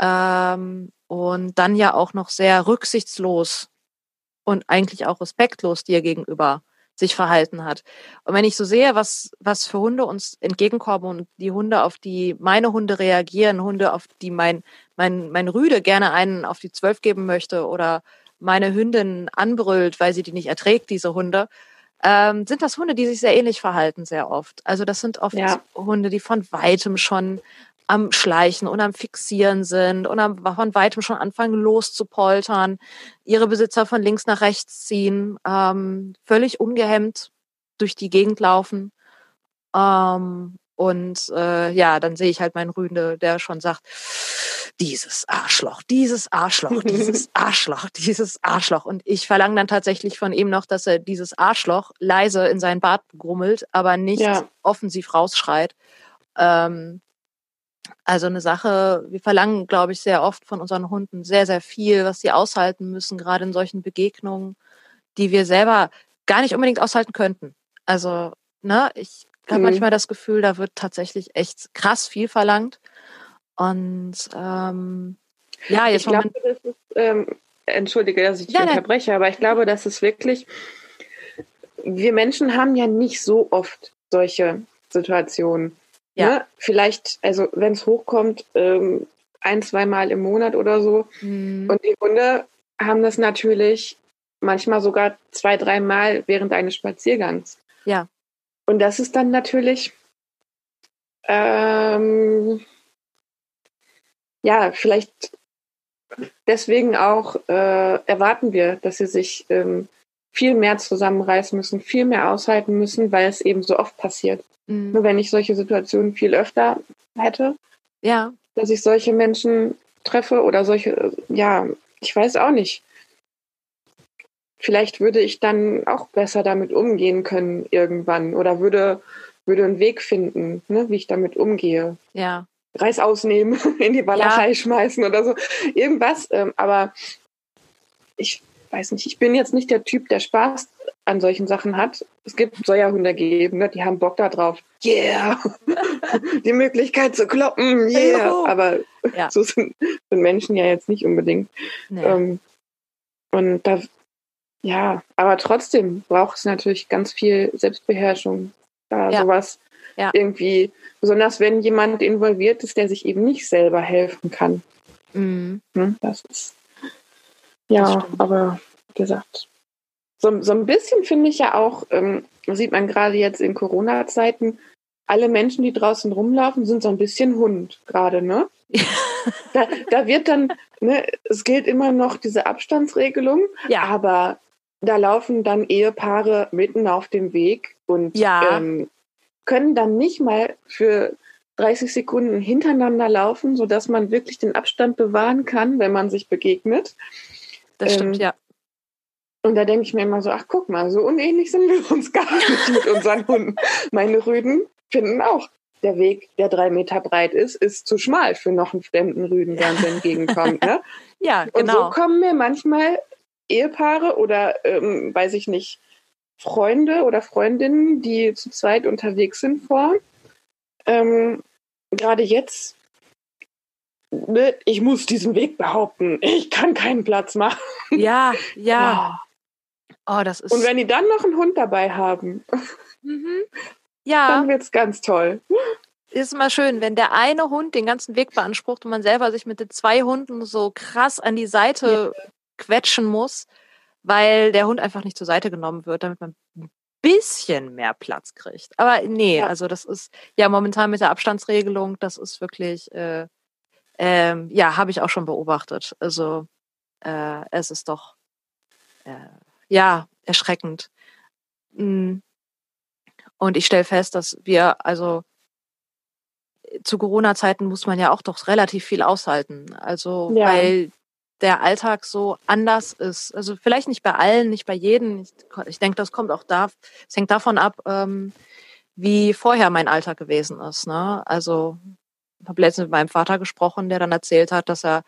A: ähm, und dann ja auch noch sehr rücksichtslos und eigentlich auch respektlos dir gegenüber sich verhalten hat. Und wenn ich so sehe, was, was für Hunde uns entgegenkommen und die Hunde, auf die meine Hunde reagieren, Hunde, auf die mein, mein, mein Rüde gerne einen auf die Zwölf geben möchte oder meine Hündin anbrüllt, weil sie die nicht erträgt, diese Hunde, ähm, sind das Hunde, die sich sehr ähnlich verhalten, sehr oft. Also das sind oft
B: Ja.
A: Hunde, die von weitem schon am Schleichen und am Fixieren sind und am, von weitem schon anfangen loszupoltern, ihre Besitzer von links nach rechts ziehen, ähm, völlig ungehemmt durch die Gegend laufen. Ähm, und äh, ja, dann sehe ich halt meinen Rüde, der schon sagt, dieses Arschloch, dieses Arschloch, dieses Arschloch, dieses Arschloch. Und ich verlange dann tatsächlich von ihm noch, dass er dieses Arschloch leise in seinen Bart grummelt, aber nicht
B: Ja.
A: offensiv rausschreit. Ähm, also eine Sache, wir verlangen, glaube ich, sehr oft von unseren Hunden sehr, sehr viel, was sie aushalten müssen, gerade in solchen Begegnungen, die wir selber gar nicht unbedingt aushalten könnten. Also, ne, ich habe
B: Mhm.
A: manchmal das Gefühl, da wird tatsächlich echt krass viel verlangt. Und ähm, ja, jetzt
B: Ich glaube, das ist, ähm, entschuldige, dass ich dich
A: Ja,
B: unterbreche, aber ich glaube, das ist wirklich, wir Menschen haben ja nicht so oft solche Situationen.
A: Ja.
B: Ne? Vielleicht, also wenn es hochkommt, ähm, ein, zweimal im Monat oder so.
A: Hm,
B: Und die Hunde haben das natürlich manchmal sogar zwei, dreimal während eines Spaziergangs.
A: Ja.
B: Und das ist dann natürlich, ähm, ja, vielleicht deswegen auch äh, erwarten wir, dass sie sich ähm, viel mehr zusammenreißen müssen, viel mehr aushalten müssen, weil es eben so oft passiert.
A: hm,
B: Nur wenn ich solche Situationen viel öfter hätte,
A: ja,
B: dass ich solche Menschen treffe oder solche, ja, ich weiß auch nicht. Vielleicht würde ich dann auch besser damit umgehen können irgendwann oder würde, würde einen Weg finden, ne, wie ich damit umgehe.
A: ja,
B: Reis ausnehmen, in die Walachei schmeißen oder so. Irgendwas. Ähm, aber ich, weiß nicht, ich bin jetzt nicht der Typ, der Spaß an solchen Sachen hat. Es gibt Säuerhunde geben, ne? die haben Bock da drauf. Yeah! die Möglichkeit zu kloppen, yeah! Aber ja. so sind, sind, Menschen ja jetzt nicht unbedingt. Nee. Ähm, und da, ja, aber trotzdem braucht es natürlich ganz viel Selbstbeherrschung, da ja. sowas ja. irgendwie, besonders wenn jemand involviert ist, der sich eben nicht selber helfen kann. Mhm. Hm, das ist ja, aber wie gesagt, so, so ein bisschen finde ich ja auch, ähm, sieht man gerade jetzt in Corona-Zeiten, alle Menschen, die draußen rumlaufen, sind so ein bisschen Hund gerade, ne? da, da wird dann, ne, es gilt immer noch diese Abstandsregelung, ja. aber da laufen dann Ehepaare mitten auf dem Weg und ja. ähm, können dann nicht mal für 30 Sekunden hintereinander laufen, sodass man wirklich den Abstand bewahren kann, wenn man sich begegnet.
A: Das stimmt, ähm, ja.
B: Und da denke ich mir immer so, ach guck mal, so unähnlich sind wir uns gar nicht mit unseren Hunden. Meine Rüden finden auch, der Weg, der drei Meter breit ist, ist zu schmal für noch einen fremden Rüden, der uns entgegenkommt. Ne?
A: ja, genau.
B: Und so genau. kommen mir manchmal Ehepaare oder, ähm, weiß ich nicht, Freunde oder Freundinnen, die zu zweit unterwegs sind, vor. Ähm, Gerade jetzt Ne, ich muss diesen Weg behaupten. Ich kann keinen Platz machen.
A: Ja, ja. Oh, das ist.
B: Und wenn die dann noch einen Hund dabei haben, mhm. ja. dann wird es ganz toll.
A: Ist immer schön, wenn der eine Hund den ganzen Weg beansprucht und man selber sich mit den zwei Hunden so krass an die Seite ja. quetschen muss, weil der Hund einfach nicht zur Seite genommen wird, damit man ein bisschen mehr Platz kriegt. Aber nee, ja. also das ist ja momentan mit der Abstandsregelung, das ist wirklich. Äh, ähm, ja, habe ich auch schon beobachtet. Also äh, es ist doch äh, ja erschreckend. Mm. Und ich stelle fest, dass wir also zu Corona-Zeiten muss man ja auch doch relativ viel aushalten. Also ja. weil der Alltag so anders ist. Also vielleicht nicht bei allen, nicht bei jedem. Ich, ich denke, das kommt auch da, es hängt davon ab, ähm, wie vorher mein Alltag gewesen ist. Ne? Also habe letztens mit meinem Vater gesprochen, der dann erzählt hat, dass er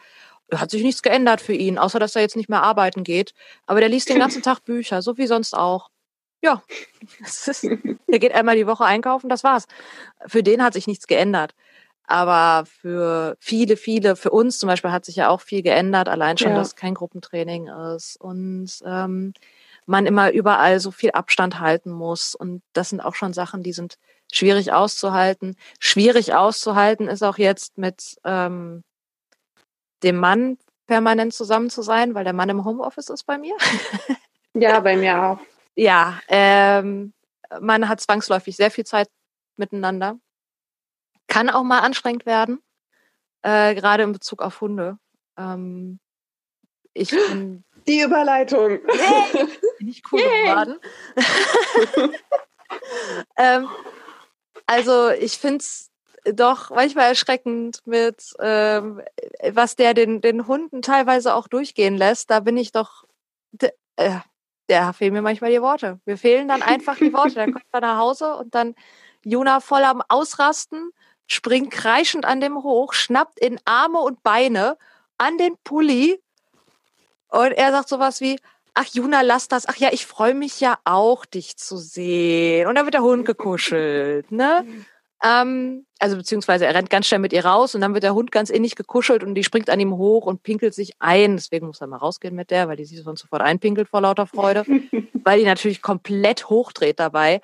A: hat sich nichts geändert für ihn, außer dass er jetzt nicht mehr arbeiten geht. Aber der liest den ganzen Tag Bücher, so wie sonst auch. Ja, ist, der geht einmal die Woche einkaufen, das war's. Für den hat sich nichts geändert. Aber für viele, viele, für uns zum Beispiel hat sich ja auch viel geändert, allein schon, ja. dass kein Gruppentraining ist und ähm, man immer überall so viel Abstand halten muss. Und das sind auch schon Sachen, die sind schwierig auszuhalten. Schwierig auszuhalten ist auch jetzt mit ähm, dem Mann permanent zusammen zu sein, weil der Mann im Homeoffice ist bei mir.
B: ja, bei mir auch.
A: Ja, ähm, man hat zwangsläufig sehr viel Zeit miteinander. Kann auch mal anstrengend werden, äh, gerade in Bezug auf Hunde. Ähm, ich bin
B: die Überleitung.
A: Hey, bin ich cool geworden. ähm, also ich finde es doch manchmal erschreckend mit, ähm, was der den, den Hunden teilweise auch durchgehen lässt. Da bin ich doch, äh, da fehlen mir manchmal die Worte. Mir fehlen dann einfach die Worte. Dann kommt er nach Hause und dann Juna voll am Ausrasten, springt kreischend an dem hoch, schnappt in Arme und Beine an den Pulli und er sagt sowas wie, ach Juna, lass das. Ach ja, ich freue mich ja auch, dich zu sehen. Und dann wird der Hund gekuschelt, ne? Ähm, also beziehungsweise er rennt ganz schnell mit ihr raus und dann wird der Hund ganz innig gekuschelt und die springt an ihm hoch und pinkelt sich ein. Deswegen muss er mal rausgehen mit der, weil die sich sonst sofort einpinkelt vor lauter Freude, weil die natürlich komplett hochdreht dabei.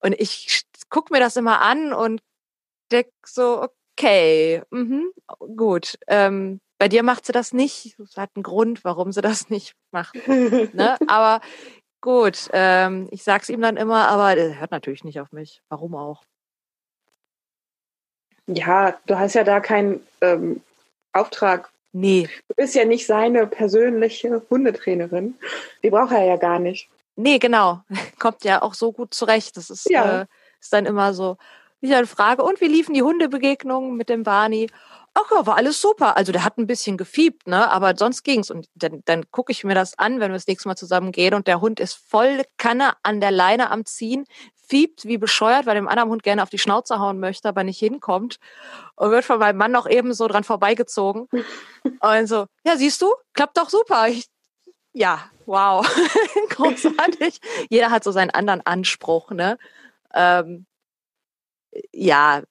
A: Und ich guck mir das immer an und denk so, okay, mhm, gut. Ähm, bei dir macht sie das nicht. Es hat einen Grund, warum sie das nicht macht. ne? Aber gut, ähm, ich sag's ihm dann immer, aber er hört natürlich nicht auf mich. Warum auch?
B: Ja, du hast ja da keinen ähm, Auftrag.
A: Nee.
B: Du bist ja nicht seine persönliche Hundetrainerin. Die braucht er ja gar nicht.
A: Nee, genau. Kommt ja auch so gut zurecht. Das ist, ja. äh, ist dann immer so. Ich eine Frage, und wie liefen die Hundebegegnungen mit dem Barney? Ach ja, war alles super. Also der hat ein bisschen gefiebt, ne? Aber sonst ging's. Und dann, dann gucke ich mir das an, wenn wir das nächste Mal zusammen gehen und der Hund ist voll Kanne an der Leine am Ziehen, fiebt wie bescheuert, weil dem anderen Hund gerne auf die Schnauze hauen möchte, aber nicht hinkommt. Und wird von meinem Mann noch eben so dran vorbeigezogen. und so, ja, siehst du, klappt doch super. Ich, ja, Wow, großartig. Jeder hat so seinen anderen Anspruch, ne? Ähm, ja,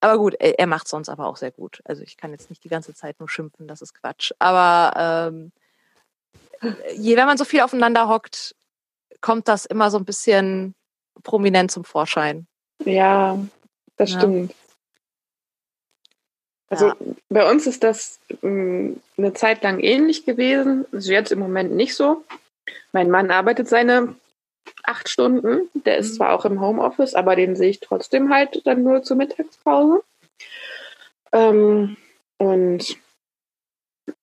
A: aber gut, er, er macht sonst aber auch sehr gut. Also ich kann jetzt nicht die ganze Zeit nur schimpfen, das ist Quatsch. Aber ähm, je wenn man so viel aufeinander hockt, kommt das immer so ein bisschen prominent zum Vorschein.
B: Ja, das ja. stimmt. Also ja. bei uns ist das ähm, eine Zeit lang ähnlich gewesen. Also jetzt im Moment nicht so. Mein Mann arbeitet seine acht Stunden. Der ist mhm. zwar auch im Homeoffice, aber den sehe ich trotzdem halt dann nur zur Mittagspause. Ähm, und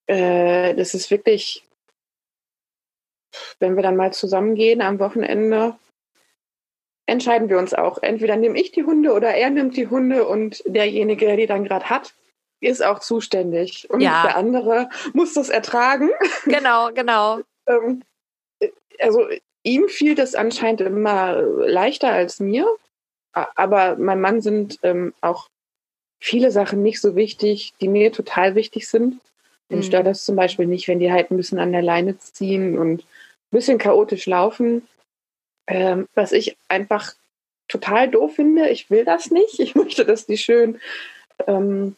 B: äh, das ist wirklich, wenn wir dann mal zusammengehen am Wochenende, entscheiden wir uns auch. Entweder nehme ich die Hunde oder er nimmt die Hunde und derjenige, der die dann gerade hat, ist auch zuständig. Und ja. der andere muss das ertragen.
A: Genau, genau.
B: ähm, also ihm fiel das anscheinend immer leichter als mir. Aber mein Mann sind ähm, auch viele Sachen nicht so wichtig, die mir total wichtig sind. Den mhm. stört das zum Beispiel nicht, wenn die halt ein bisschen an der Leine ziehen und ein bisschen chaotisch laufen. Ähm, was ich einfach total doof finde. Ich will das nicht. Ich möchte, dass die schön ähm,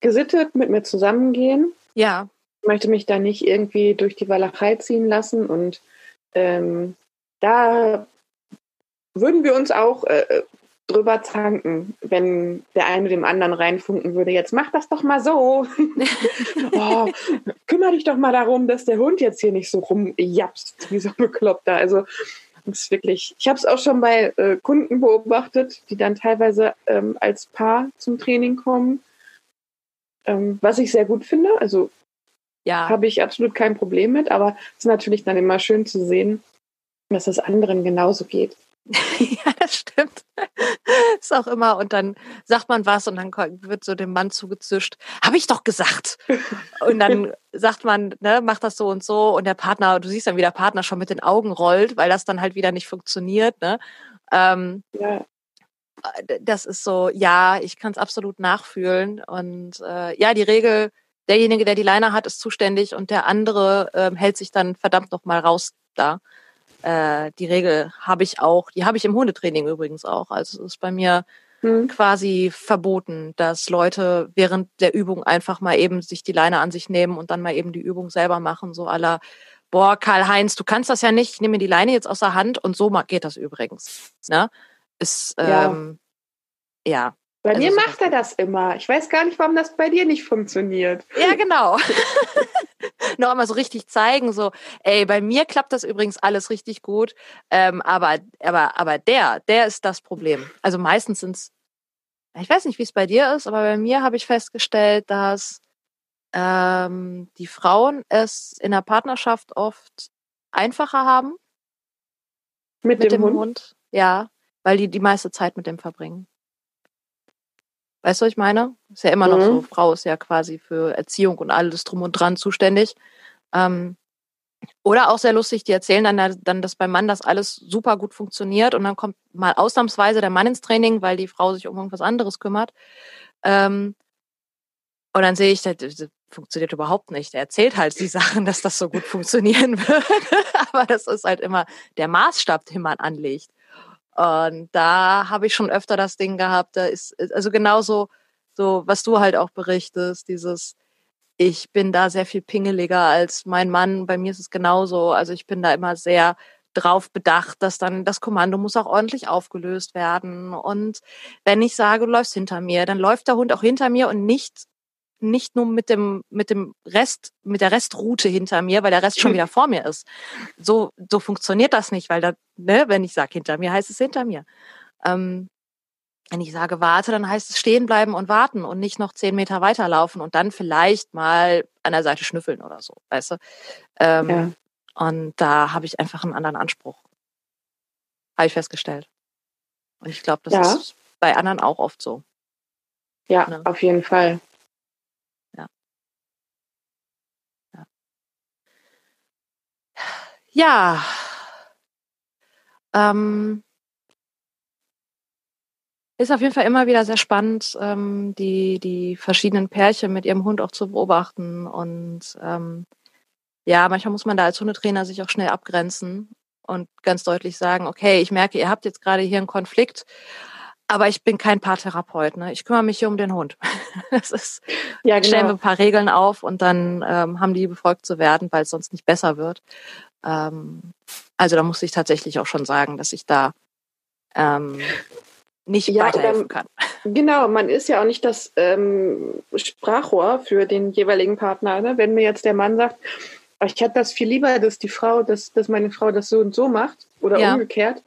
B: gesittet mit mir zusammengehen.
A: Ja.
B: Ich möchte mich da nicht irgendwie durch die Walachei ziehen lassen. Und ähm, da würden wir uns auch äh, drüber zanken, wenn der eine dem anderen reinfunken würde. Jetzt mach das doch mal so. oh, kümmere dich doch mal darum, dass der Hund jetzt hier nicht so rumjapst, wie so bekloppt da. Also das ist wirklich, ich habe es auch schon bei äh, Kunden beobachtet, die dann teilweise ähm, als Paar zum Training kommen ähm, was ich sehr gut finde. Also ja. habe ich absolut kein Problem mit, aber es ist natürlich dann immer schön zu sehen, dass es anderen genauso geht.
A: ja, das stimmt. ist auch immer, und dann sagt man was und dann wird so dem Mann zugezischt, habe ich doch gesagt. Und dann sagt man, ne, mach das so und so und der Partner, du siehst dann, wie der Partner schon mit den Augen rollt, weil das dann halt wieder nicht funktioniert. Ne? Ähm, ja das ist so, ja, ich kann es absolut nachfühlen. Und äh, ja, die Regel, derjenige, der die Leine hat, ist zuständig und der andere äh, hält sich dann verdammt nochmal raus da. Äh, die Regel habe ich auch, die habe ich im Hundetraining übrigens auch. Also es ist bei mir hm. quasi verboten, dass Leute während der Übung einfach mal eben sich die Leine an sich nehmen und dann mal eben die Übung selber machen, so aller boah, Karl-Heinz, du kannst das ja nicht, ich nehme mir die Leine jetzt aus der Hand und so geht das übrigens. Ne? ist ähm, ja. ja.
B: Bei also mir macht er das immer. Ich weiß gar nicht, warum das bei dir nicht funktioniert.
A: Ja, genau. Noch einmal so richtig zeigen, so, ey, bei mir klappt das übrigens alles richtig gut, ähm, aber, aber, aber der, der ist das Problem. Also meistens sind es, ich weiß nicht, wie es bei dir ist, aber bei mir habe ich festgestellt, dass ähm, die Frauen es in der Partnerschaft oft einfacher haben.
B: Mit, mit dem, dem Hund? Hund?
A: Ja, weil die die meiste Zeit mit dem verbringen. Weißt du, was ich meine? Ist ja immer noch so. Mhm. Frau ist ja quasi für Erziehung und alles drum und dran zuständig. Ähm, oder auch sehr lustig, die erzählen dann, dann, dass beim Mann das alles super gut funktioniert und dann kommt mal ausnahmsweise der Mann ins Training, weil die Frau sich um irgendwas anderes kümmert. Ähm, und dann sehe ich, das, das funktioniert überhaupt nicht. Er erzählt halt die Sachen, dass das so gut funktionieren würde. Aber das ist halt immer der Maßstab, den man anlegt. Und da habe ich schon öfter das Ding gehabt, da ist, also genauso, so, was du halt auch berichtest, dieses, ich bin da sehr viel pingeliger als mein Mann. Bei mir ist es genauso. Also ich bin da immer sehr drauf bedacht, dass dann das Kommando muss auch ordentlich aufgelöst werden. Und wenn ich sage, du läufst hinter mir, dann läuft der Hund auch hinter mir und nicht nicht nur mit dem, mit dem Rest, mit der Restroute hinter mir, weil der Rest schon wieder vor mir ist. So, so funktioniert das nicht, weil da, ne, wenn ich sage hinter mir, heißt es hinter mir. Ähm, wenn ich sage warte, dann heißt es stehen bleiben und warten und nicht noch zehn Meter weiterlaufen und dann vielleicht mal an der Seite schnüffeln oder so, weißt du? Ähm, ja. Und da habe ich einfach einen anderen Anspruch. Habe ich festgestellt. Und ich glaube, das ja. ist bei anderen auch oft so.
B: Ja, ne? auf jeden Fall.
A: Ja. Ähm, ist auf jeden Fall immer wieder sehr spannend, ähm, die, die verschiedenen Pärchen mit ihrem Hund auch zu beobachten. Und ähm, ja, manchmal muss man da als Hundetrainer sich auch schnell abgrenzen und ganz deutlich sagen, okay, ich merke, ihr habt jetzt gerade hier einen Konflikt, aber ich bin kein Paartherapeut. Ne? Ich kümmere mich hier um den Hund. Das ist, ja, genau. stellen wir ein paar Regeln auf und dann ähm, haben die befolgt zu werden, weil es sonst nicht besser wird. Ähm, also da muss ich tatsächlich auch schon sagen, dass ich da ähm, nicht ja, weiterhelfen kann.
B: Genau, man ist ja auch nicht das ähm, Sprachrohr für den jeweiligen Partner. Ne? Wenn mir jetzt der Mann sagt, ich hätte das viel lieber, dass die Frau, dass, dass meine Frau das so und so macht oder ja. umgekehrt,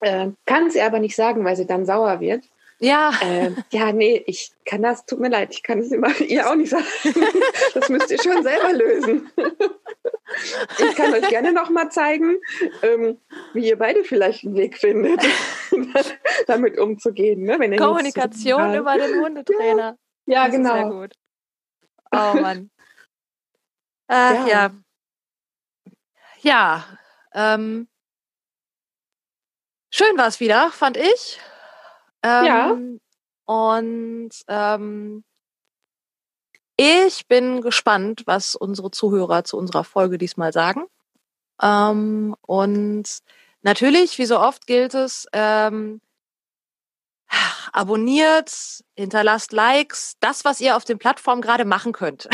B: äh, kann sie aber nicht sagen, weil sie dann sauer wird.
A: Ja.
B: Äh, ja, nee, ich kann das, tut mir leid, ich kann es immer ihr auch nicht sagen. Das müsst ihr schon selber lösen. Ich kann euch gerne nochmal zeigen, ähm, wie ihr beide vielleicht einen Weg findet, damit umzugehen. Ne?
A: Wenn Kommunikation über den Hundetrainer.
B: Ja, ja genau. Sehr gut.
A: Oh Mann. Ach, ja. Ja, ja ähm, schön war es wieder, fand ich. Ähm, ja. Und ähm, ich bin gespannt, was unsere Zuhörer zu unserer Folge diesmal sagen. Ähm, und natürlich, wie so oft gilt es, ähm, abonniert, hinterlasst Likes, das, was ihr auf den Plattformen gerade machen könnt.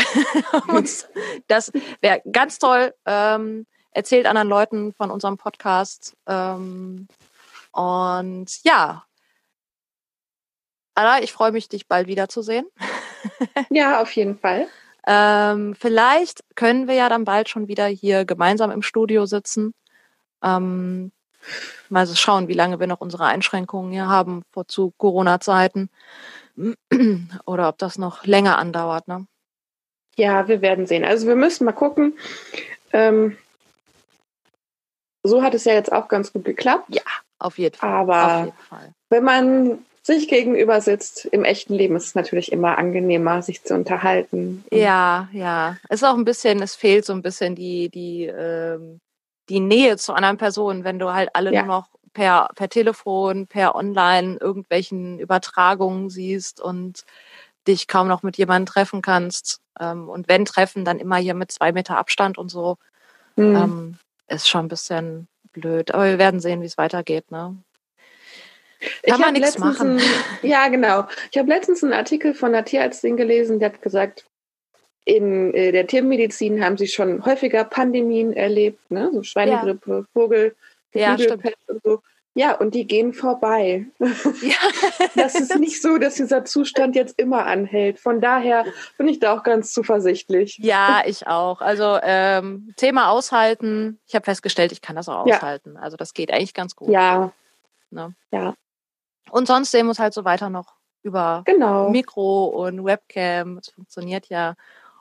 A: das wäre ganz toll. Ähm, erzählt anderen Leuten von unserem Podcast. Ähm, und ja, Anna, ich freue mich, dich bald wiederzusehen.
B: Ja, auf jeden Fall.
A: Ähm, vielleicht können wir ja dann bald schon wieder hier gemeinsam im Studio sitzen. Ähm, mal schauen, wie lange wir noch unsere Einschränkungen hier haben vor zu Corona-Zeiten. Oder ob das noch länger andauert. Ne?
B: Ja, wir werden sehen. Also wir müssen mal gucken. Ähm, so hat es ja jetzt auch ganz gut geklappt.
A: Ja, auf jeden Fall.
B: Aber
A: jeden Fall.
B: wenn man sich gegenüber sitzt, im echten Leben ist es natürlich immer angenehmer, sich zu unterhalten.
A: Ja, ja. Es ist auch ein bisschen, es fehlt so ein bisschen die, die, ähm, die Nähe zu anderen Personen, wenn du halt alle ja. nur noch per, per Telefon, per Online irgendwelchen Übertragungen siehst und dich kaum noch mit jemandem treffen kannst. Ähm, und wenn treffen, dann immer hier mit zwei Meter Abstand und so. Mhm. Ähm, ist schon ein bisschen blöd. Aber wir werden sehen, wie es weitergeht. Ne?
B: Kann man nichts machen. Ein, ja, genau. Ich habe letztens einen Artikel von einer Tierärztin gelesen, der hat gesagt, in äh, der Tiermedizin haben sie schon häufiger Pandemien erlebt, ne? so Schweinegrippe, ja. Vogel, Geflügelpest ja, und so. Ja, und die gehen vorbei. Ja. das ist nicht so, dass dieser Zustand jetzt immer anhält. Von daher bin ich da auch ganz zuversichtlich.
A: Ja, ich auch. Also ähm, Thema aushalten. Ich habe festgestellt, ich kann das auch aushalten. Ja. Also das geht eigentlich ganz gut.
B: Ja. Ne? Ja.
A: Und sonst sehen wir uns halt so weiter noch über
B: genau.
A: Mikro und Webcam. Das funktioniert ja.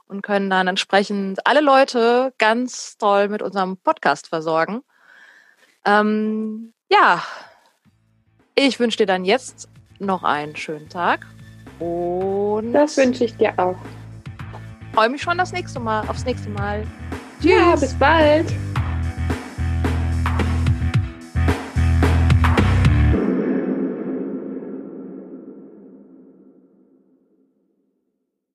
A: Und können dann entsprechend alle Leute ganz toll mit unserem Podcast versorgen. Ähm, ja, ich wünsche dir dann jetzt noch einen schönen Tag. Und
B: das wünsche ich dir auch.
A: Freue mich schon das nächste Mal, aufs nächste Mal.
B: Tschüss. Ja, bis bald.